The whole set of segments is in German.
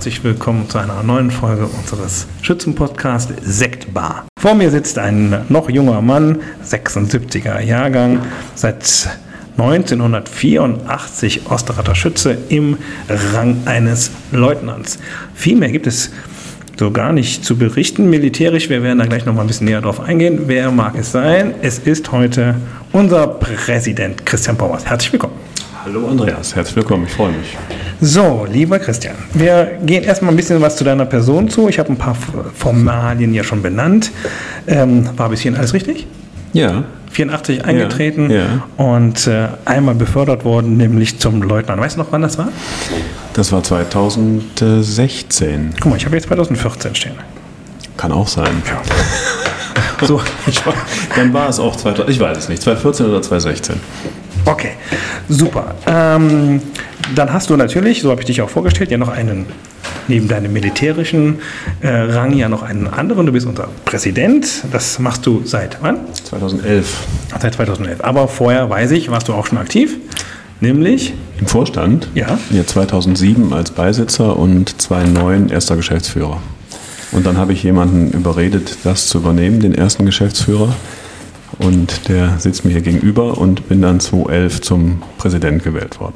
herzlich willkommen zu einer neuen Folge unseres Schützenpodcasts Sektbar. Vor mir sitzt ein noch junger Mann, 76er Jahrgang, seit 1984 Osterrater Schütze im Rang eines Leutnants. Viel mehr gibt es so gar nicht zu berichten militärisch. Wir werden da gleich noch mal ein bisschen näher drauf eingehen. Wer mag es sein? Es ist heute unser Präsident Christian Bauers. Herzlich willkommen. Hallo Andreas, herzlich willkommen, ich freue mich. So, lieber Christian, wir gehen erstmal ein bisschen was zu deiner Person zu. Ich habe ein paar Formalien ja schon benannt. Ähm, war bis hierhin alles richtig? Ja. 84 eingetreten Ja, ja. und äh, einmal befördert worden, nämlich zum Leutnant. Weißt du noch, wann das war? Das war 2016. Guck mal, ich habe jetzt 2014 stehen. Kann auch sein. So, Ich war, dann war es auch 2000, ich weiß es nicht, 2014 oder 2016. okay, super. Ähm, dann hast du natürlich, so habe ich dich auch vorgestellt, ja noch einen, neben deinem militärischen äh, Rang ja noch einen anderen. Du bist unser Präsident. Das machst du seit wann? 2011 Seit 2011. Aber vorher, weiß ich, warst du auch schon aktiv. Nämlich, im Vorstand. Ja. Ja, 2007 als Beisitzer und 2009 erster Geschäftsführer. Und dann habe ich jemanden überredet, das zu übernehmen, den ersten Geschäftsführer. Und der sitzt mir hier gegenüber und bin dann 2011 zum Präsident gewählt worden.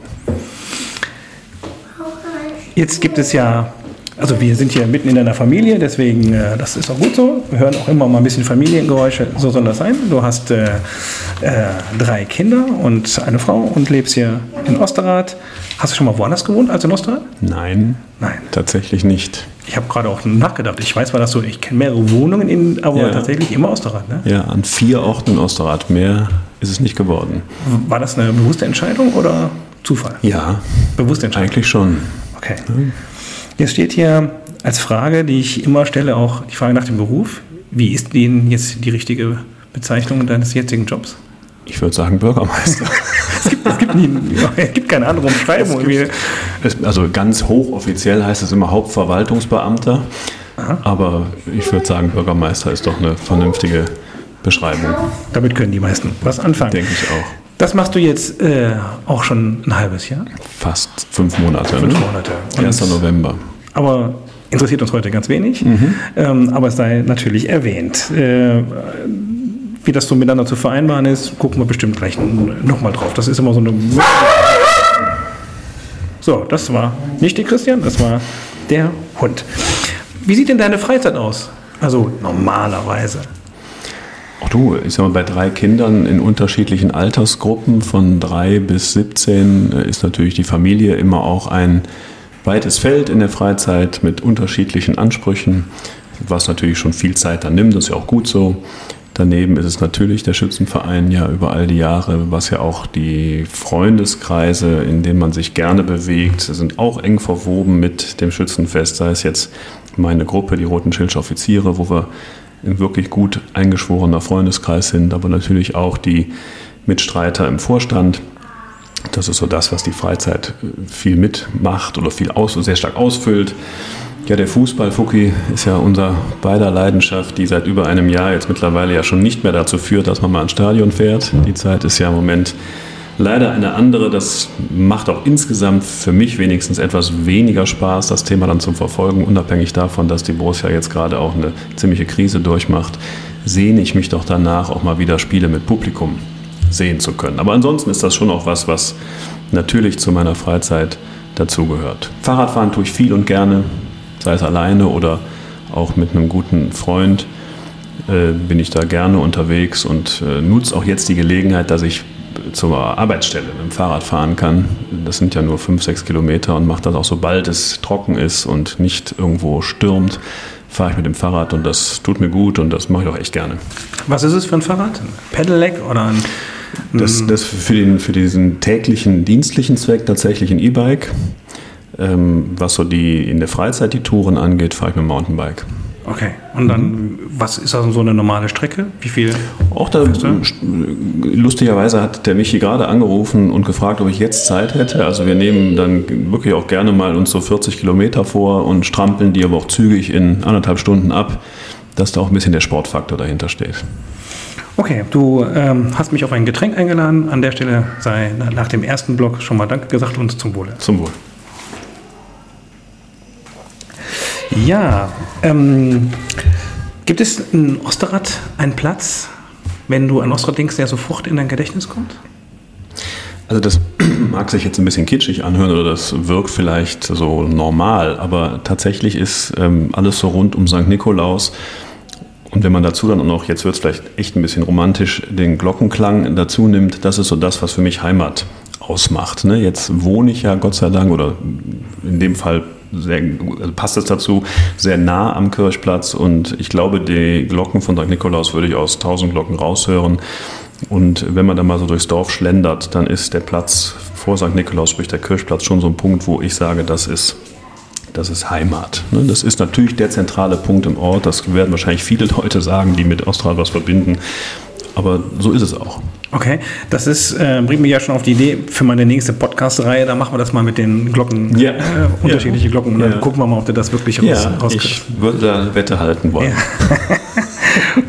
jetzt gibt es ja, also wir sind hier mitten in deiner Familie, deswegen, äh, das ist auch gut so. Wir hören auch immer mal ein bisschen Familiengeräusche, so soll das sein. Du hast äh, äh, drei Kinder und eine Frau und lebst hier in Osterrad. Hast du schon mal woanders gewohnt als in Osterrad? Nein, Nein. tatsächlich nicht. Ich habe gerade auch nachgedacht. Ich weiß zwar, dass du, ich kenne mehrere Wohnungen, in, aber Ja. tatsächlich immer Osterrad. Ne? Ja, an vier Orten in Osterrad. Mehr ist es nicht geworden. War das eine bewusste Entscheidung oder Zufall? Ja, Bewusste Entscheidung. eigentlich schon. Okay. Jetzt steht hier als Frage, die ich immer stelle, auch die Frage nach dem Beruf. Wie ist denn jetzt die richtige Bezeichnung deines jetzigen Jobs? Ich würde sagen Bürgermeister. Es gibt, es gibt, nie, es gibt keine andere Umschreibung. Es- also ganz hochoffiziell heißt es immer Hauptverwaltungsbeamter. Aber ich würde sagen, Bürgermeister ist doch eine vernünftige Beschreibung, Damit können die meisten was anfangen. denke ich auch. Das machst du jetzt äh, auch schon ein halbes Jahr, Fast fünf Monate. fünf ne? Monate. Und- 1. November. aber interessiert uns heute ganz wenig. Mhm. Ähm, aber es sei natürlich erwähnt. Äh, wie das so miteinander zu vereinbaren ist, gucken wir bestimmt gleich nochmal drauf. Das ist immer so eine. So, das war nicht der Christian, das war der Hund. Wie sieht denn deine Freizeit aus? Also normalerweise. Auch du, ich sag mal, bei drei Kindern in unterschiedlichen Altersgruppen von drei bis 17 äh, ist natürlich die Familie immer auch ein weites Feld in der Freizeit mit unterschiedlichen Ansprüchen, was natürlich schon viel Zeit dann nimmt, das ist ja auch gut so. Daneben ist es natürlich der Schützenverein ja über all die Jahre, was ja auch die Freundeskreise, in denen man sich gerne bewegt, sind auch eng verwoben mit dem Schützenfest, sei es jetzt meine Gruppe, die Roten Schildschir Offiziere, wo wir ein wirklich gut eingeschworener Freundeskreis sind, aber natürlich auch die Mitstreiter im Vorstand. Das ist so das, was die Freizeit viel mitmacht oder viel aus, sehr stark ausfüllt. Ja, der Fußball, Fuki, ist ja unser beider Leidenschaft, die seit über einem Jahr jetzt mittlerweile ja schon nicht mehr dazu führt, dass man mal ins Stadion fährt. Die Zeit ist ja im Moment leider eine andere. Das macht auch insgesamt für mich wenigstens etwas weniger Spaß, das Thema dann zum Verfolgen, unabhängig davon, dass die Borussia jetzt gerade auch eine ziemliche Krise durchmacht. Sehne ich mich doch danach auch mal wieder Spiele mit Publikum sehen zu können. Aber ansonsten ist das schon auch was, was natürlich zu meiner Freizeit dazugehört. Fahrradfahren tue ich viel und gerne, sei es alleine oder auch mit einem guten Freund äh, bin ich da gerne unterwegs und äh, nutze auch jetzt die Gelegenheit, dass ich zur Arbeitsstelle mit dem Fahrrad fahren kann. Das sind ja nur fünf, sechs Kilometer und mache das auch sobald es trocken ist und nicht irgendwo stürmt, fahre ich mit dem Fahrrad und das tut mir gut und das mache ich auch echt gerne. Was ist es für ein Fahrrad? Ein Pedelec oder ein. Das, das für, den, für diesen täglichen dienstlichen Zweck tatsächlich ein E-Bike. Ähm, was so die in der Freizeit die Touren angeht, fahre ich mit dem Mountainbike. Okay. Und dann, was ist das so eine normale Strecke? Wie viel? Auch da, lustigerweise hat der Michi gerade angerufen und gefragt, ob ich jetzt Zeit hätte. Also wir nehmen dann wirklich auch gerne mal uns so 40 Kilometer vor und strampeln die aber auch zügig in anderthalb Stunden ab, dass da auch ein bisschen der Sportfaktor dahinter steht. Okay, du ähm, hast mich auf ein Getränk eingeladen. An der Stelle sei na- nach dem ersten Block schon mal Danke gesagt und zum Wohle. Zum Wohl. Ja, ähm, gibt es in Osterrad einen Platz, wenn du an Osterrad denkst, der sofort in dein Gedächtnis kommt? Also das mag sich jetzt ein bisschen kitschig anhören oder das wirkt vielleicht so normal, aber tatsächlich ist ähm, alles so rund um St. Nikolaus und wenn man dazu dann auch noch, jetzt wird es vielleicht echt ein bisschen romantisch, den Glockenklang dazu nimmt, das ist so das, was für mich Heimat ausmacht. Ne? Jetzt wohne ich ja Gott sei Dank oder in dem Fall sehr, also passt es dazu, sehr nah am Kirchplatz und ich glaube, die Glocken von St. Nikolaus würde ich aus 1000 Glocken raushören. Und wenn man dann mal so durchs Dorf schlendert, dann ist der Platz vor St. Nikolaus, sprich der Kirchplatz, schon so ein Punkt, wo ich sage, das ist das ist Heimat. Ne? Das ist natürlich der zentrale Punkt im Ort. Das werden wahrscheinlich viele Leute sagen, die mit Australien was verbinden. Aber so ist es auch. Okay, das ist, äh, bringt mich ja schon auf die Idee für meine nächste Podcast-Reihe. Da machen wir das mal mit den Glocken, ja. äh, unterschiedliche Glocken. Und dann ja. gucken wir mal, ob du das wirklich raus, ja. Ich würde da Wette halten wollen. Ja.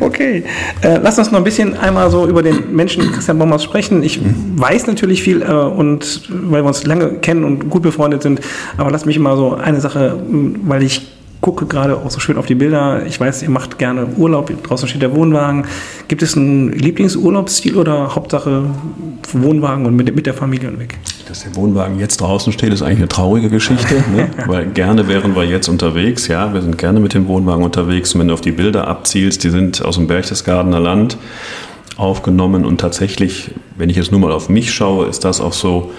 okay, äh, lass uns noch ein bisschen einmal so über den Menschen Christian Bommers sprechen. Ich mhm. weiß natürlich viel äh, und weil wir uns lange kennen und gut befreundet sind, aber lass mich mal so eine Sache, weil ich gucke gerade auch so schön auf die Bilder. Ich weiß, ihr macht gerne Urlaub. Draußen steht der Wohnwagen. Gibt es einen Lieblingsurlaubsstil oder Hauptsache Wohnwagen und mit, mit der Familie und weg? Dass der Wohnwagen jetzt draußen steht, ist eigentlich eine traurige Geschichte, ne? weil gerne wären wir jetzt unterwegs. Ja, wir sind gerne mit dem Wohnwagen unterwegs. Und wenn du auf die Bilder abzielst, die sind aus dem Berchtesgadener Land aufgenommen und tatsächlich, wenn ich jetzt nur mal auf mich schaue, ist das auch so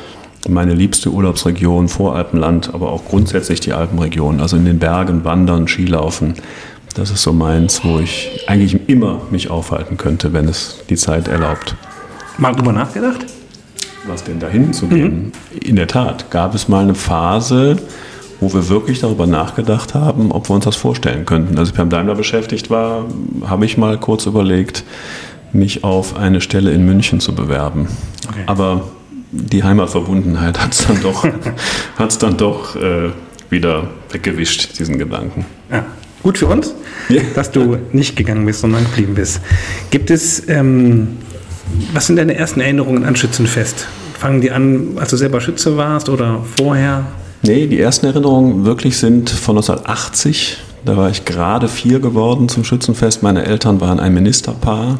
meine liebste Urlaubsregion, Voralpenland, aber auch grundsätzlich die Alpenregion. Also in den Bergen wandern, Skilaufen. Das ist so meins, wo ich eigentlich immer mich aufhalten könnte, wenn es die Zeit erlaubt. Mal drüber nachgedacht? Was denn dahin zu gehen? Mhm. In der Tat gab es mal eine Phase, wo wir wirklich darüber nachgedacht haben, ob wir uns das vorstellen könnten. Als ich beim Daimler beschäftigt war, habe ich mal kurz überlegt, mich auf eine Stelle in München zu bewerben. Okay. Aber die Heimatverbundenheit hat es dann doch, hat's dann doch äh, wieder weggewischt, diesen Gedanken. Ja. Gut für uns, ja. dass du nicht gegangen bist, sondern geblieben bist. Gibt es, ähm, was sind deine ersten Erinnerungen an Schützenfest? Fangen die an, als du selber Schütze warst oder vorher? Nee, die ersten Erinnerungen wirklich sind von 1980. Da war ich gerade vier geworden zum Schützenfest. Meine Eltern waren ein Ministerpaar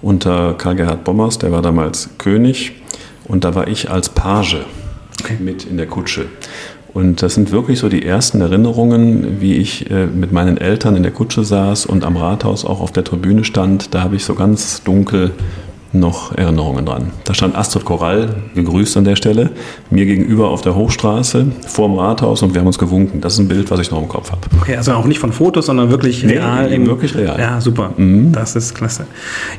unter Karl-Gerhard Bommers, der war damals König. Und da war ich als Page okay. mit in der Kutsche. Und das sind wirklich so die ersten Erinnerungen, wie ich äh, mit meinen Eltern in der Kutsche saß und am Rathaus auch auf der Tribüne stand. Da habe ich so ganz dunkel noch Erinnerungen dran. Da stand Astrid Korall, gegrüßt an der Stelle, mir gegenüber auf der Hochstraße vor dem Rathaus und wir haben uns gewunken. Das ist ein Bild, was ich noch im Kopf habe. Okay, also auch nicht von Fotos, sondern wirklich nee, real. Nee, wirklich real. Ja, super. Mhm. Das ist klasse.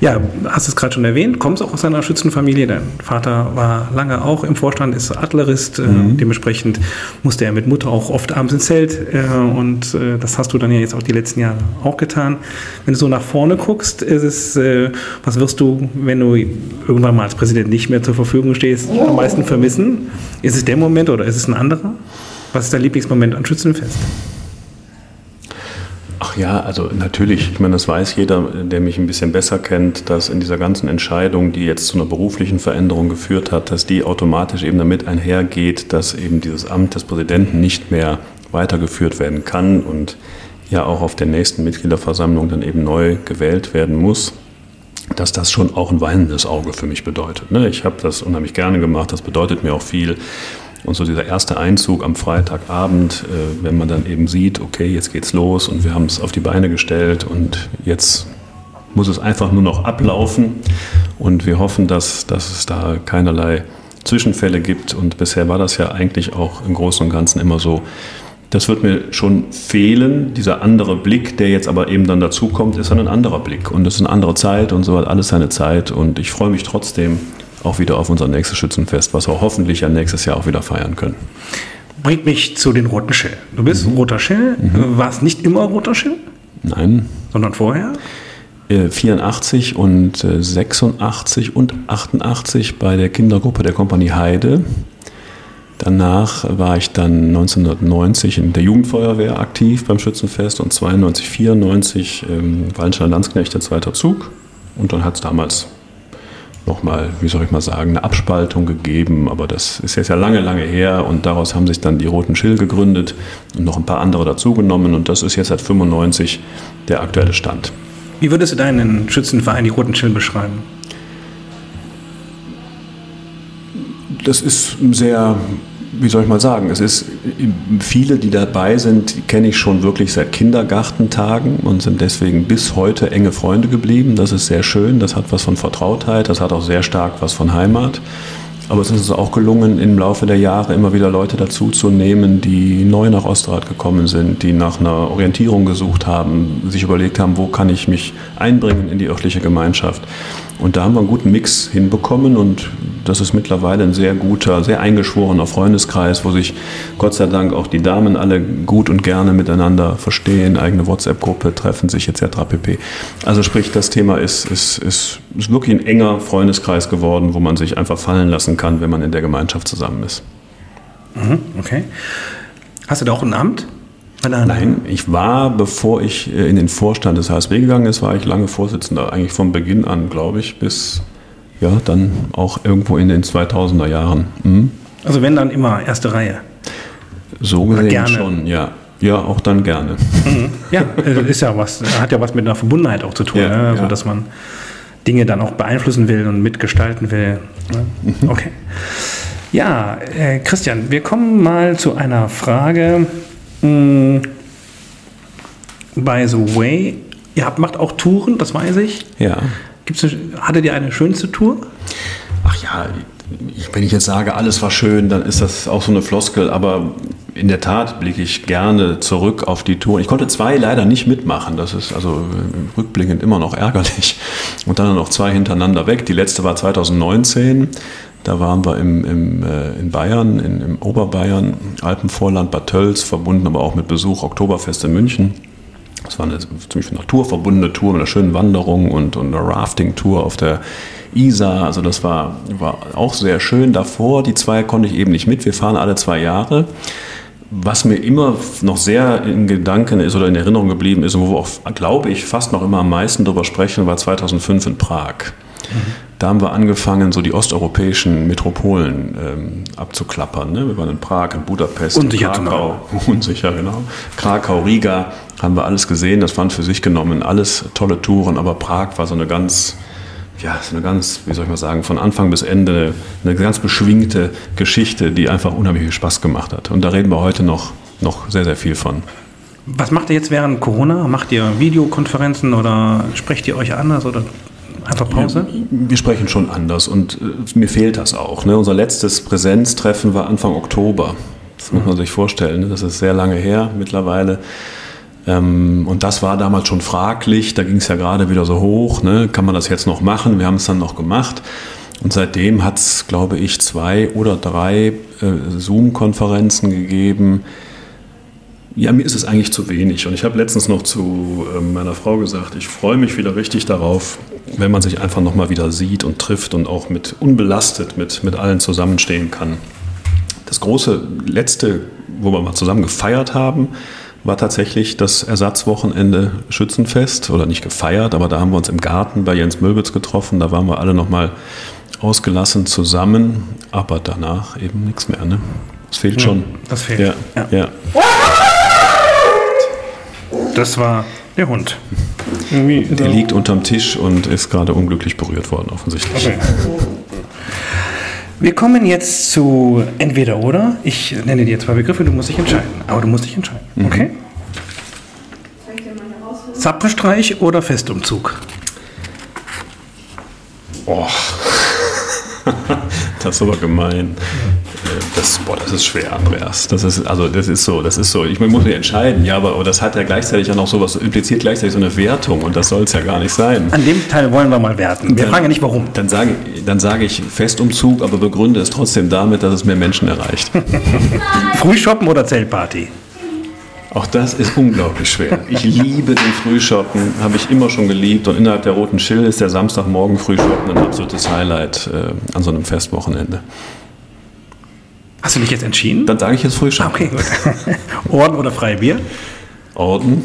Ja, hast es gerade schon erwähnt, kommst auch aus einer Schützenfamilie. Dein Vater war lange auch im Vorstand, ist Adlerist. Äh, mhm. dementsprechend musste er mit Mutter auch oft abends ins Zelt äh, und äh, das hast du dann ja jetzt auch die letzten Jahre auch getan. Wenn du so nach vorne guckst, ist es, was wirst du, wenn du du irgendwann mal als Präsident nicht mehr zur Verfügung stehst, am meisten vermissen? Ist es der Moment oder ist es ein anderer? Was ist dein Lieblingsmoment an Schützenfest? Ach ja, also natürlich, ich meine, das weiß jeder, der mich ein bisschen besser kennt, dass in dieser ganzen Entscheidung, die jetzt zu einer beruflichen Veränderung geführt hat, dass die automatisch eben damit einhergeht, dass eben dieses Amt des Präsidenten nicht mehr weitergeführt werden kann und ja auch auf der nächsten Mitgliederversammlung dann eben neu gewählt werden muss dass das schon auch ein weinendes Auge für mich bedeutet. Ne? Ich habe das unheimlich gerne gemacht, das bedeutet mir auch viel. Und so dieser erste Einzug am Freitagabend, äh, wenn man dann eben sieht, okay, jetzt geht's los und wir haben es auf die Beine gestellt und jetzt muss es einfach nur noch ablaufen. Und wir hoffen, dass, dass es da keinerlei Zwischenfälle gibt. Und bisher war das ja eigentlich auch im Großen und Ganzen immer so, das wird mir schon fehlen. Dieser andere Blick, der jetzt aber eben dann dazukommt, ist dann ein anderer Blick. Und es ist eine andere Zeit und so hat alles seine Zeit. Und ich freue mich trotzdem auch wieder auf unser nächstes Schützenfest, was wir hoffentlich ja nächstes Jahr auch wieder feiern können. Bringt mich zu den roten Schill. Du bist mhm. roter Schill. Mhm. War es nicht immer roter Schill? Nein. Sondern vorher? 84 äh, und 86 äh, und 88 bei der Kindergruppe der Kompanie Heide Danach war ich dann 1990 in der Jugendfeuerwehr aktiv beim Schützenfest und 92, 94 ähm, Landsknecht, der zweiter Zug. Und dann hat es damals nochmal, wie soll ich mal sagen, eine Abspaltung gegeben, aber das ist jetzt ja lange, lange her und daraus haben sich dann die Roten Schill gegründet und noch ein paar andere dazugenommen und das ist jetzt seit 95 der aktuelle Stand. Wie würdest du deinen Schützenverein, die Roten Schill, beschreiben? Das ist sehr wie soll ich mal sagen, es ist viele, die dabei sind, kenne ich schon wirklich seit Kindergartentagen und sind deswegen bis heute enge Freunde geblieben. Das ist sehr schön, das hat was von Vertrautheit, das hat auch sehr stark was von Heimat. Aber es ist uns auch gelungen, im Laufe der Jahre immer wieder Leute dazuzunehmen, die neu nach Osterrad gekommen sind, die nach einer Orientierung gesucht haben, sich überlegt haben, wo kann ich mich einbringen in die örtliche Gemeinschaft. Und da haben wir einen guten Mix hinbekommen und das ist mittlerweile ein sehr guter, sehr eingeschworener Freundeskreis, wo sich Gott sei Dank auch die Damen alle gut und gerne miteinander verstehen, eigene WhatsApp-Gruppe, treffen sich etc. pp. Also sprich, das Thema ist, ist, ist, ist wirklich ein enger Freundeskreis geworden, wo man sich einfach fallen lassen kann, wenn man in der Gemeinschaft zusammen ist. Mhm, okay. Hast du da auch ein Amt? Nein, ich war, bevor ich äh, in den Vorstand des HSB gegangen ist, war ich lange Vorsitzender, eigentlich von Beginn an, glaube ich, bis ja, dann auch irgendwo in den 2000er Jahren. Mhm. Also wenn dann immer erste Reihe? So gesehen gerne. schon, ja. Ja, auch dann gerne. Mhm. Ja, äh, ist ja was, hat ja was mit einer Verbundenheit auch zu tun, ja, ne? also ja. dass man Dinge dann auch beeinflussen will und mitgestalten will. Ne? Mhm. Okay. Ja, äh, Christian, wir kommen mal zu einer Frage. Hm, by the way, ihr habt, macht auch Touren, das weiß ich. Ja. Gibt's hattet ihr eine schönste Tour? Ach ja, wenn ich jetzt sage, alles war schön, dann ist das auch so eine Floskel, aber in der Tat blicke ich gerne zurück auf die Tour. Ich konnte zwei leider nicht mitmachen, das ist also äh, rückblickend immer noch ärgerlich. Und dann noch zwei hintereinander weg. Die letzte war 2019, da waren wir im, im, äh, in Bayern, in, im Oberbayern, Alpenvorland, Bad Tölz, verbunden aber auch mit Besuch Oktoberfest in München. Das war eine ziemlich naturverbundene Tour mit einer schönen Wanderung und, und einer Rafting-Tour auf der Isar. Also das war, war auch sehr schön. Davor, die zwei konnte ich eben nicht mit. Wir fahren alle zwei Jahre. Was mir immer noch sehr in Gedanken ist oder in Erinnerung geblieben ist und wo wir auch, glaube ich, fast noch immer am meisten darüber sprechen, war 2005 in Prag. Mhm. Da haben wir angefangen, so die osteuropäischen Metropolen ähm, abzuklappern. Ne? Wir waren in Prag, in Budapest, Unsicher in Krakau. Unsicher, genau. Krakau, Riga, haben wir alles gesehen. Das waren für sich genommen alles tolle Touren, aber Prag war so eine ganz, ja, so eine ganz, wie soll ich mal sagen, von Anfang bis Ende eine ganz beschwingte Geschichte, die einfach unheimlich viel Spaß gemacht hat. Und da reden wir heute noch, noch sehr, sehr viel von. Was macht ihr jetzt während Corona? Macht ihr Videokonferenzen oder sprecht ihr euch anders oder einfach Pause? Wir sprechen schon anders und äh, mir fehlt das auch. Ne? Unser letztes Präsenztreffen war Anfang Oktober. Das muss man sich vorstellen. Ne? Das ist sehr lange her mittlerweile. Ähm, und das war damals schon fraglich, da ging es ja gerade wieder so hoch, ne? kann man das jetzt noch machen? Wir haben es dann noch gemacht. Und seitdem hat es, glaube ich, zwei oder drei äh, Zoom-Konferenzen gegeben. Ja, mir ist es eigentlich zu wenig. Und ich habe letztens noch zu äh, meiner Frau gesagt, ich freue mich wieder richtig darauf, wenn man sich einfach nochmal wieder sieht und trifft und auch mit unbelastet mit, mit allen zusammenstehen kann. Das große letzte, wo wir mal zusammen gefeiert haben, war tatsächlich das Ersatzwochenende Schützenfest oder nicht gefeiert, aber da haben wir uns im Garten bei Jens Möbitz getroffen. Da waren wir alle nochmal ausgelassen zusammen, aber danach eben nichts mehr. Ne? Das fehlt ja, schon. Das fehlt. Ja, ja. ja. Das war der Hund. der liegt unterm Tisch und ist gerade unglücklich berührt worden, offensichtlich. Okay. Wir kommen jetzt zu entweder oder. Ich nenne dir zwei Begriffe, du musst dich entscheiden. Aber du musst dich entscheiden. Mhm. Okay? Zappenstreich oder Festumzug? Boah. das ist aber gemein. Das, boah, das ist schwer, Andreas. Das ist, also, das ist so, das ist so. Ich muss mich entscheiden, ja, aber, aber das hat ja gleichzeitig ja noch sowas, impliziert gleichzeitig so eine Wertung und das soll es ja gar nicht sein. An dem Teil wollen wir mal werten. Wir dann, fragen ja nicht warum. Dann sage, dann sage ich Festumzug, aber begründe es trotzdem damit, dass es mehr Menschen erreicht. Frühshoppen oder Zeltparty? Auch das ist unglaublich schwer. Ich liebe den Frühshoppen, habe ich immer schon geliebt. Und innerhalb der Roten Schill ist der Samstagmorgen Frühshoppen ein absolutes Highlight äh, an so einem Festwochenende. Hast du dich jetzt entschieden? Dann sage ich jetzt Frühschoppen. Okay, gut. Orden oder Freibier? Orden.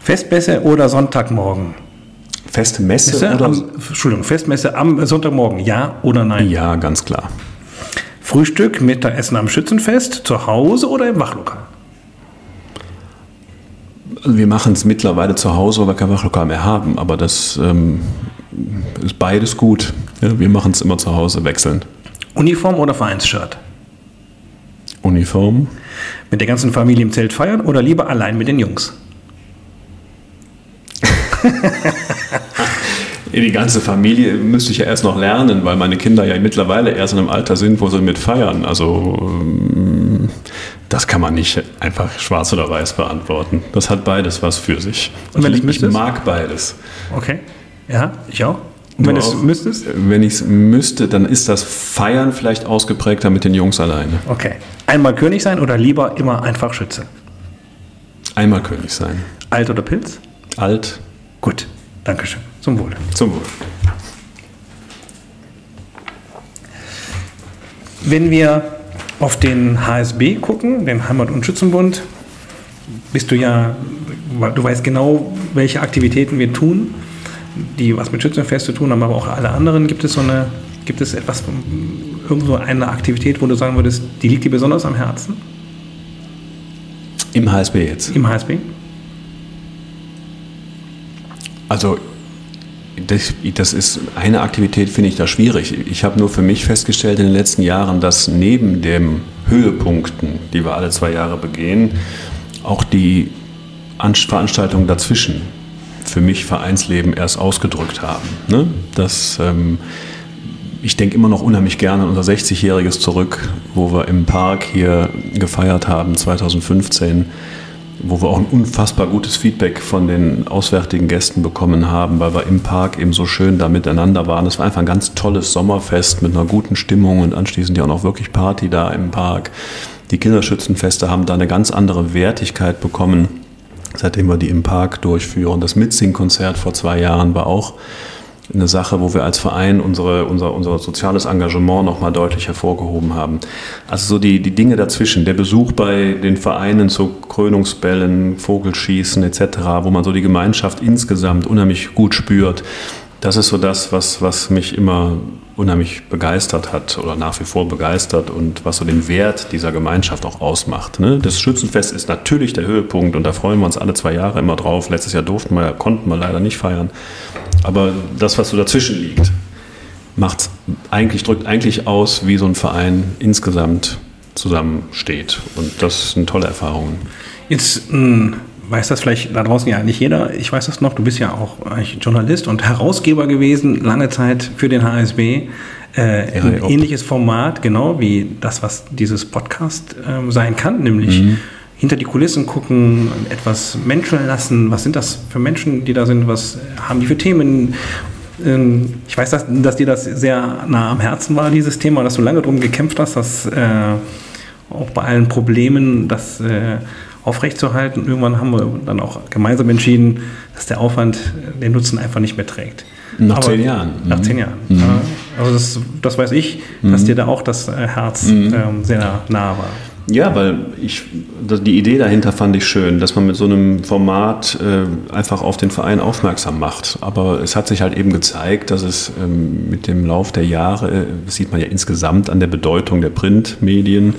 Festbässe oder Sonntagmorgen? Festmesse Messe oder? am, Entschuldigung, Festmesse am Sonntagmorgen, ja oder nein? Ja, ganz klar. Frühstück, Mittagessen am Schützenfest, zu Hause oder im Wachlokal? Wir machen es mittlerweile zu Hause, weil wir kein Wachlokal mehr haben, aber das ähm, ist beides gut. Ja, wir machen es immer zu Hause wechselnd. Uniform oder Vereinsshirt? Uniform. Mit der ganzen Familie im Zelt feiern oder lieber allein mit den Jungs? Die ganze Familie müsste ich ja erst noch lernen, weil meine Kinder ja mittlerweile erst in einem Alter sind, wo sie mit feiern. Also ähm, das kann man nicht einfach schwarz oder weiß beantworten. Das hat beides was für sich. Und wenn Also ich müsstest? mag beides. Okay. Ja, ich auch. Und wenn Du es müsstest? Wenn ich es müsste, dann ist das Feiern vielleicht ausgeprägter mit den Jungs alleine. Okay. Einmal König sein oder lieber immer einfach Schütze? Einmal König sein. Alt oder Pilz? Alt Gut. Dankeschön. Zum Wohle. zum Wohl. Wenn wir auf den HSB gucken, den Heimat- und Schützenbund, bist du ja, du weißt genau, welche Aktivitäten wir tun, die was mit Schützenfest zu tun haben, aber auch alle anderen. Gibt es so eine, gibt es etwas, irgendwo eine Aktivität, wo du sagen würdest, die liegt dir besonders am Herzen Im HSB jetzt. im HSB? Also das, das ist eine Aktivität, finde ich da schwierig. Ich habe nur für mich festgestellt in den letzten Jahren, dass neben den Höhepunkten, die wir alle zwei Jahre begehen, auch die An- Veranstaltungen dazwischen für mich Vereinsleben erst ausgedrückt haben. Ne? Das, ähm, ich denke immer noch unheimlich gerne an unser 60-Jähriges zurück, wo wir im Park hier gefeiert haben, 2015 wo wir auch ein unfassbar gutes Feedback von den auswärtigen Gästen bekommen haben, weil wir im Park eben so schön da miteinander waren. Es war einfach ein ganz tolles Sommerfest mit einer guten Stimmung und anschließend ja auch noch wirklich Party da im Park. Die Kinderschützenfeste haben da eine ganz andere Wertigkeit bekommen, seitdem wir die im Park durchführen. Das Mitsing-Konzert vor zwei Jahren war auch eine Sache, wo wir als Verein unsere, unser, unser soziales Engagement nochmal deutlich hervorgehoben haben. Also so die, die Dinge dazwischen, der Besuch bei den Vereinen zu Krönungsbällen, Vogelschießen etc., wo man so die Gemeinschaft insgesamt unheimlich gut spürt, das ist so das, was, was mich immer unheimlich begeistert hat oder nach wie vor begeistert und was so den Wert dieser Gemeinschaft auch ausmacht. Ne? Das Schützenfest ist natürlich der Höhepunkt und da freuen wir uns alle zwei Jahre immer drauf. Letztes Jahr durften wir, konnten wir leider nicht feiern. Aber das, was so dazwischen liegt, macht's eigentlich, drückt eigentlich aus, wie so ein Verein insgesamt zusammensteht. Und das sind tolle Erfahrungen. Jetzt mh, weiß das vielleicht da draußen ja nicht jeder. Ich weiß das noch. Du bist ja auch eigentlich Journalist und Herausgeber gewesen, lange Zeit für den HSB. Äh, ein ähnliches Format, genau wie das, was dieses Podcast ähm, sein kann, nämlich hinter die Kulissen gucken, etwas menscheln lassen. Was sind das für Menschen, die da sind? Was haben die für Themen? Ähm, Ich weiß, dass, dass dir das sehr nah am Herzen war, dieses Thema, dass du lange darum gekämpft hast, dass äh, auch bei allen Problemen das äh, aufrechtzuerhalten. Und irgendwann haben wir dann auch gemeinsam entschieden, dass der Aufwand äh, den Nutzen einfach nicht mehr trägt. Nach zehn Jahren. Nach Mhm. zehn Jahren. Ja, also das, das weiß ich, dass dir da auch das äh, Herz Mhm. ähm, sehr nah war. Ja, weil ich, die Idee dahinter fand ich schön, dass man mit so einem Format äh, einfach auf den Verein aufmerksam macht. Aber es hat sich halt eben gezeigt, dass es ähm, mit dem Lauf der Jahre, äh, das sieht man ja insgesamt an der Bedeutung der Printmedien,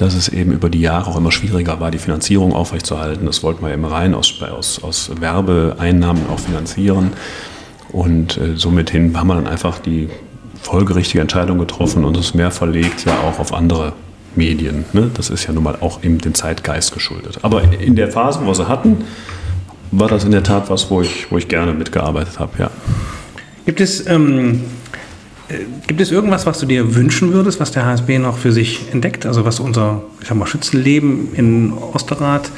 dass es eben über die Jahre auch immer schwieriger war, die Finanzierung aufrechtzuerhalten. Das wollten wir immer rein aus, aus, aus Werbeeinnahmen auch finanzieren. Und äh, somit hin haben wir dann einfach die folgerichtige Entscheidung getroffen und es mehr verlegt ja auch auf andere Medien. Ne? Das ist ja nun mal auch eben dem Zeitgeist geschuldet. Aber in der Phase, wo sie hatten, war das in der Tat was, wo ich, wo ich gerne mitgearbeitet habe, ja. Gibt es, ähm, äh, gibt es irgendwas, was du dir wünschen würdest, was der HSB noch für sich entdeckt? Also was unser ich sag mal, Schützenleben in Osterrad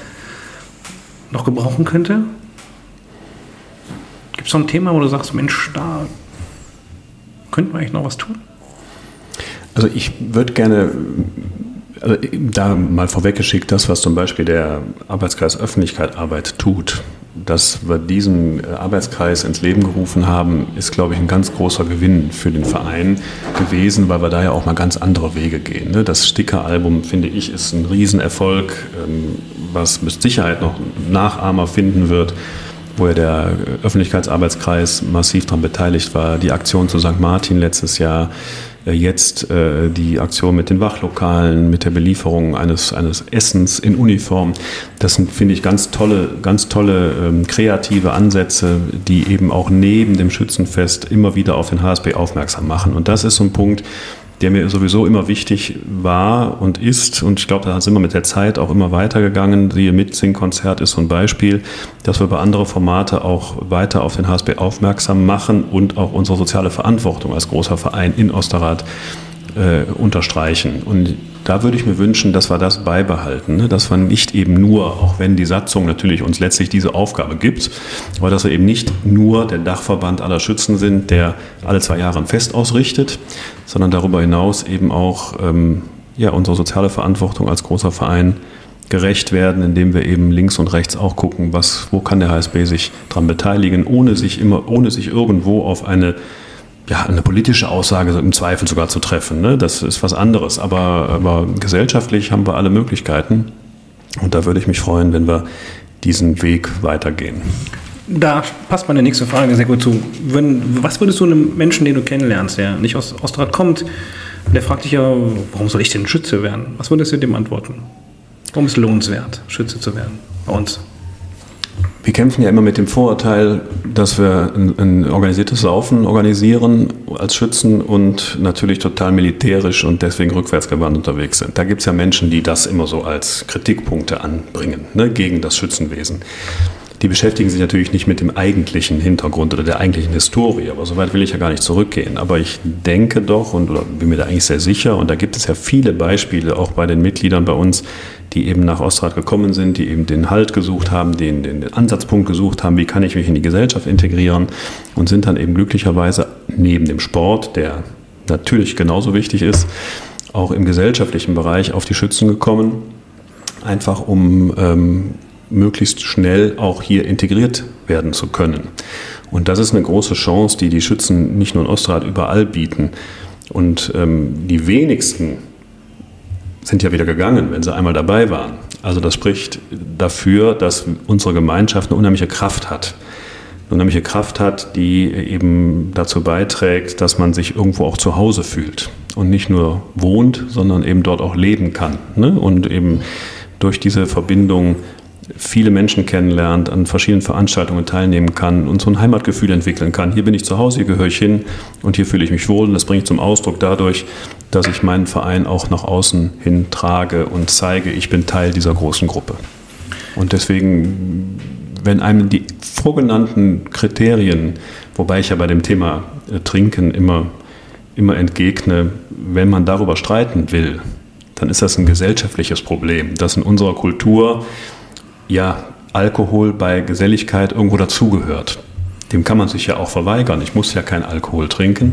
noch gebrauchen könnte? Gibt es so ein Thema, wo du sagst, Mensch, da könnten wir eigentlich noch was tun? Also ich würde gerne, also da mal vorweggeschickt, das, was zum Beispiel der Arbeitskreis Öffentlichkeit Arbeit tut, dass wir diesen Arbeitskreis ins Leben gerufen haben, ist, glaube ich, ein ganz großer Gewinn für den Verein gewesen, weil wir da ja auch mal ganz andere Wege gehen. ne? Das Sticker-Album, finde ich, ist ein Riesenerfolg, ähm, was mit Sicherheit noch Nachahmer finden wird. wo ja der Öffentlichkeitsarbeitskreis massiv daran beteiligt war. Die Aktion zu St. Martin letztes Jahr, äh, jetzt äh, die Aktion mit den Wachlokalen, mit der Belieferung eines, eines Essens in Uniform. Das sind, finde ich, ganz tolle, ganz tolle ähm, kreative Ansätze, die eben auch neben dem Schützenfest immer wieder auf den HSB aufmerksam machen. Und das ist so ein Punkt, der mir sowieso immer wichtig war und ist. Und ich glaube, da sind wir mit der Zeit auch immer weitergegangen. Siehe Mitsing-Konzert ist so ein Beispiel, dass wir bei anderen Formate auch weiter auf den HSB aufmerksam machen und auch unsere soziale Verantwortung als großer Verein in Osterrad äh, unterstreichen. Und da würde ich mir wünschen, dass wir das beibehalten, ne? dass wir nicht eben nur, auch wenn die Satzung natürlich uns letztlich diese Aufgabe gibt, aber dass wir eben nicht nur der Dachverband aller Schützen sind, der alle zwei Jahre ein Fest ausrichtet, sondern darüber hinaus eben auch ähm, ja, unsere soziale Verantwortung als großer Verein gerecht werden, indem wir eben links und rechts auch gucken, was, wo kann der HSB sich daran beteiligen, ohne sich immer, ohne sich irgendwo auf eine ja, eine politische Aussage im Zweifel sogar zu treffen. Ne? Das ist was anderes. Aber, aber gesellschaftlich haben wir alle Möglichkeiten. Und da würde ich mich freuen, wenn wir diesen Weg weitergehen. Da passt meine nächste Frage sehr gut zu. Wenn, was würdest du einem Menschen, den du kennenlernst, der nicht aus Osterrad kommt, der fragt dich ja, warum soll ich denn Schütze werden? Was würdest du dem antworten? Warum ist es lohnenswert, Schütze zu werden bei uns? Wir kämpfen ja immer mit dem Vorurteil, dass wir ein, ein, organisiertes Saufen organisieren als Schützen und natürlich total militärisch und deswegen rückwärtsgewandt unterwegs sind. Da gibt es ja Menschen, die das immer so als Kritikpunkte anbringen ne, gegen das Schützenwesen. Die beschäftigen sich natürlich nicht mit dem eigentlichen Hintergrund oder der eigentlichen Historie, aber so weit will ich ja gar nicht zurückgehen. Aber ich denke doch und oder bin mir da eigentlich sehr sicher, und da gibt es ja viele Beispiele auch bei den Mitgliedern bei uns, die eben nach Ostrad gekommen sind, die eben den Halt gesucht haben, den, den Ansatzpunkt gesucht haben, wie kann ich mich in die Gesellschaft integrieren und sind dann eben glücklicherweise neben dem Sport, der natürlich genauso wichtig ist, auch im gesellschaftlichen Bereich auf die Schützen gekommen, einfach um ähm, möglichst schnell auch hier integriert werden zu können. Und das ist eine große Chance, die die Schützen nicht nur in Ostrad überall bieten. Und ähm, die wenigsten sind ja wieder gegangen, wenn sie einmal dabei waren. Also das spricht dafür, dass unsere Gemeinschaft eine unheimliche Kraft hat. Eine unheimliche Kraft hat, die eben dazu beiträgt, dass man sich irgendwo auch zu Hause fühlt und nicht nur wohnt, sondern eben dort auch leben kann. Ne? Und eben durch diese Verbindung viele Menschen kennenlernt, an verschiedenen Veranstaltungen teilnehmen kann und so ein Heimatgefühl entwickeln kann. Hier bin ich zu Hause, hier gehöre ich hin und hier fühle ich mich wohl. Und das bringe ich zum Ausdruck dadurch, dass ich meinen Verein auch nach außen hin trage und zeige, ich bin Teil dieser großen Gruppe. Und deswegen, wenn einem die vorgenannten Kriterien, wobei ich ja bei dem Thema äh, Trinken immer, immer entgegne, wenn man darüber streiten will, dann ist das ein gesellschaftliches Problem, dass in unserer Kultur ja Alkohol bei Geselligkeit irgendwo dazugehört. Dem kann man sich ja auch verweigern. Ich muss ja kein Alkohol trinken.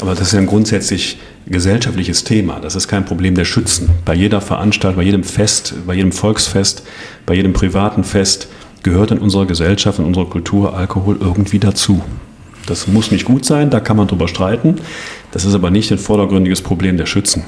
Aber das ist ein grundsätzlich gesellschaftliches Thema. Das ist kein Problem der Schützen. Bei jeder Veranstaltung, bei jedem Fest, bei jedem Volksfest, bei jedem privaten Fest gehört in unserer Gesellschaft, in unserer Kultur Alkohol irgendwie dazu. Das muss nicht gut sein, da kann man drüber streiten. Das ist aber nicht ein vordergründiges Problem der Schützen.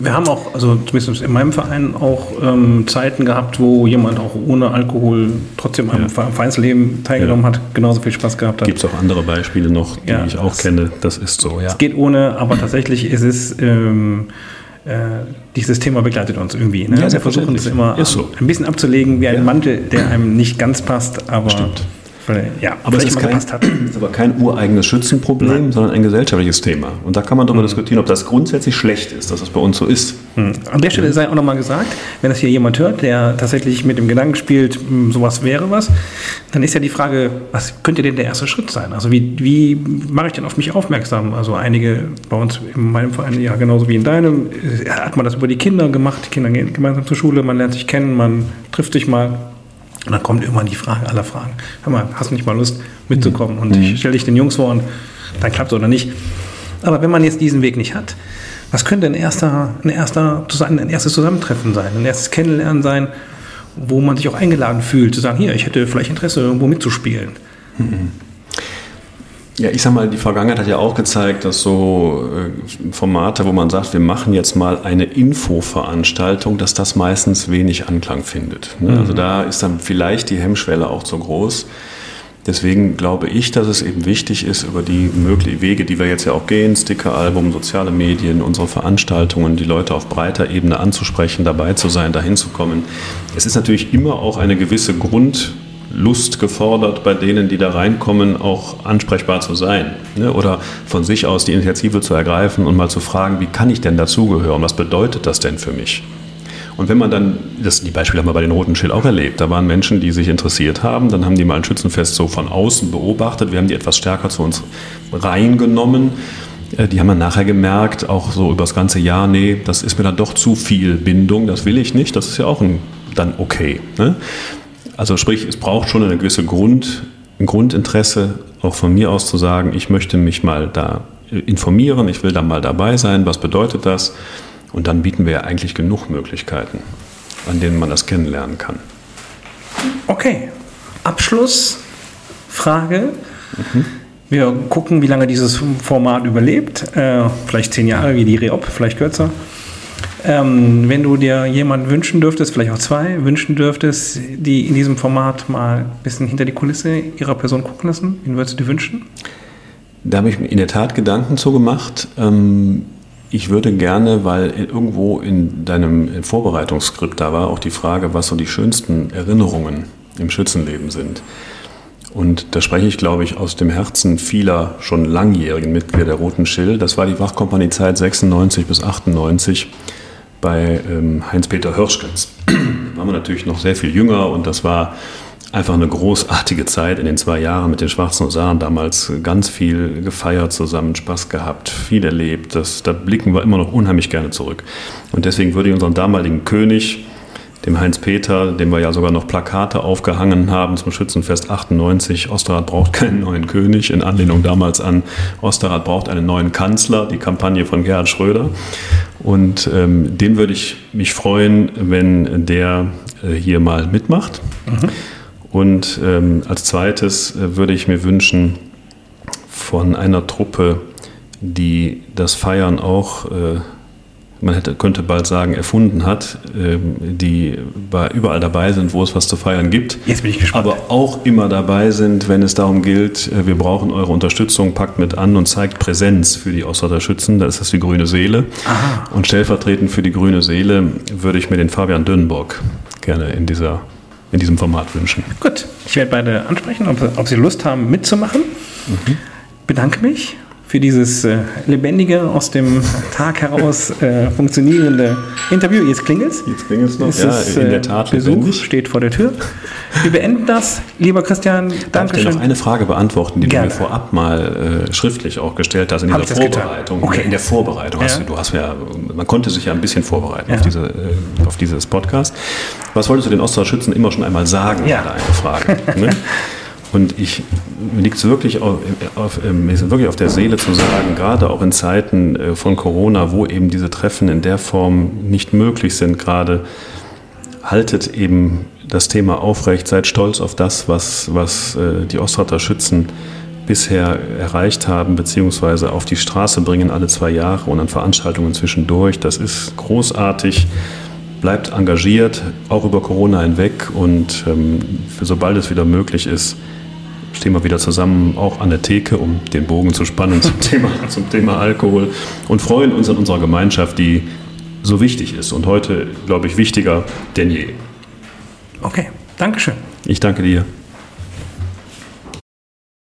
Wir haben auch, also zumindest in meinem Verein, auch ähm, Zeiten gehabt, wo jemand auch ohne Alkohol trotzdem am ja. Vereinsleben teilgenommen ja. hat, genauso viel Spaß gehabt hat. Gibt es auch andere Beispiele noch, die ja, ich auch kenne. Das ist so, ja. Es geht ohne, aber tatsächlich ist es. Ähm, äh, dieses Thema begleitet uns irgendwie. Ne? Ja, wir versuchen es immer so. ein bisschen abzulegen, wie ein Mantel, der einem nicht ganz passt, aber Stimmt. Ja, aber es ist, kein, ist aber kein ureigenes Schützenproblem, Nein. sondern ein gesellschaftliches Thema. Und da kann man darüber mhm. diskutieren, ob das grundsätzlich schlecht ist, dass das bei uns so ist. Mhm. An der Stelle sei auch nochmal gesagt, wenn das hier jemand hört, der tatsächlich mit dem Gedanken spielt, hm, sowas wäre was, dann ist ja die Frage, was könnte denn der erste Schritt sein? Also wie, wie mache ich denn auf mich aufmerksam? Also einige bei uns in meinem Verein, ja genauso wie in deinem, äh, hat man das über die Kinder gemacht. Die Kinder gehen gemeinsam zur Schule, man lernt sich kennen, man trifft sich mal und dann kommt irgendwann die Frage aller Fragen. Hör mal, hast du nicht mal Lust mitzukommen? Und mhm. ich stelle dich den Jungs vor und dann klappt es oder nicht. Aber wenn man jetzt diesen Weg nicht hat, was könnte ein, erster, ein, erster, ein erstes Zusammentreffen sein, ein erstes Kennenlernen sein, wo man sich auch eingeladen fühlt, zu sagen, hier, ich hätte vielleicht Interesse, irgendwo mitzuspielen? Mhm. Ja, ich sag mal, die Vergangenheit hat ja auch gezeigt, dass so äh, Formate, wo man sagt, wir machen jetzt mal eine Infoveranstaltung, dass das meistens wenig Anklang findet. Ne? Also mhm. Also da ist dann vielleicht die Hemmschwelle auch zu groß. Deswegen glaube ich, dass es eben wichtig ist, über die möglichen Wege, die wir jetzt ja auch gehen, Stickeralbum, soziale Medien, unsere Veranstaltungen, die Leute auf breiter Ebene anzusprechen, dabei zu sein, dahin zu kommen. Es ist natürlich immer auch eine gewisse Grundlust gefordert, bei denen, die da reinkommen, auch ansprechbar zu sein. Ne? Oder von sich aus die Initiative zu ergreifen und mal zu fragen, wie kann ich denn dazugehören? Was bedeutet das denn für mich? Und wenn man dann, das, die Beispiele haben wir bei den Roten Schild auch erlebt, da waren Menschen, die sich interessiert haben, dann haben die mal ein Schützenfest so von außen beobachtet, wir haben die etwas stärker zu uns reingenommen. Äh, die haben dann nachher gemerkt, auch so über das ganze Jahr, nee, das ist mir dann doch zu viel Bindung, das will ich nicht, das ist ja auch ein, dann okay. Ne? Also sprich, es braucht schon eine gewisse Grund, ein Grundinteresse, auch von mir aus zu sagen, ich möchte mich mal da informieren, ich will da mal dabei sein, was bedeutet das? Und dann bieten wir ja eigentlich genug Möglichkeiten, an denen man das kennenlernen kann. Okay, Abschlussfrage. Mhm. Wir gucken, wie lange dieses Format überlebt. Äh, vielleicht zehn Jahre wie die Reop, vielleicht kürzer. Ähm, wenn du dir jemanden wünschen dürftest, vielleicht auch zwei, wünschen dürftest, die in diesem Format mal ein bisschen hinter die Kulisse ihrer Person gucken lassen, wen würdest du dir wünschen? Da habe ich mir in der Tat Gedanken zu gemacht. Ähm ich würde gerne, weil irgendwo in deinem Vorbereitungsskript da war auch die Frage, was so die schönsten Erinnerungen im Schützenleben sind. Und da spreche ich, glaube ich, aus dem Herzen vieler schon langjährigen Mitglieder der Roten Schild. Das war die Wachkompaniezeit 96 bis 98 bei ähm, Heinz-Peter Hirschkens. Da waren wir natürlich noch sehr viel jünger und das war einfach eine großartige Zeit in den zwei Jahren mit den Schwarzen Husaren. Damals ganz viel gefeiert zusammen, Spaß gehabt, viel erlebt. Das, da blicken wir immer noch unheimlich gerne zurück. Und deswegen würde ich unseren damaligen König, dem Heinz-Peter, dem wir ja sogar noch Plakate aufgehangen haben zum Schützenfest 98, Osterrad braucht keinen neuen König, in Anlehnung damals an Osterrad braucht einen neuen Kanzler, die Kampagne von Gerhard Schröder. Und ähm, den würde ich mich freuen, wenn der äh, hier mal mitmacht. Mhm. Und ähm, als zweites äh, würde ich mir wünschen von einer Truppe, die das Feiern auch, äh, man hätte, könnte bald sagen, erfunden hat, äh, die bei, überall dabei sind, wo es was zu feiern gibt. Jetzt bin ich gespannt. Aber auch immer dabei sind, wenn es darum gilt, äh, wir brauchen eure Unterstützung, packt mit an und zeigt Präsenz für die Auswatter Schützen. Da ist das die Grüne Seele. Aha. Und stellvertretend für die Grüne Seele würde ich mir den Fabian Dönnbock gerne in dieser in diesem Format wünschen. Gut, ich werde beide ansprechen, ob, ob Sie Lust haben mitzumachen. Mhm. Bedanke mich für dieses äh, lebendige, aus dem Tag heraus äh, funktionierende Interview. Jetzt klingelt es. Jetzt klingelt es noch. Es ja, ist, in der Tat. Besuch lebendig. steht vor der Tür. Wir beenden das. Lieber Christian, danke schön. Ich dir noch eine Frage beantworten, die Gerne. du mir vorab mal äh, schriftlich auch gestellt hast in dieser Vorbereitung. Okay. In der Vorbereitung. Ja. Hast du, du hast ja, man konnte sich ja ein bisschen vorbereiten ja. auf, diese, äh, auf dieses Podcast. Was wolltest du den Ostseeschützen immer schon einmal sagen? Ja. Eine Frage. Ne? Und ich, mir liegt es wirklich auf, auf, ist wirklich auf der Seele zu sagen, gerade auch in Zeiten äh, von Corona, wo eben diese Treffen in der Form nicht möglich sind, gerade haltet eben das Thema aufrecht, seid stolz auf das, was, was äh, die Ostrater Schützen bisher erreicht haben, beziehungsweise auf die Straße bringen alle zwei Jahre und an Veranstaltungen zwischendurch. Das ist großartig. Bleibt engagiert, auch über Corona hinweg und ähm, sobald es wieder möglich ist, stehen wir wieder zusammen, auch an der Theke, um den Bogen zu spannen zum Thema, zum Thema Alkohol und freuen uns an unserer Gemeinschaft, die so wichtig ist und heute, glaube ich, wichtiger denn je. Okay, Dankeschön. Ich danke dir.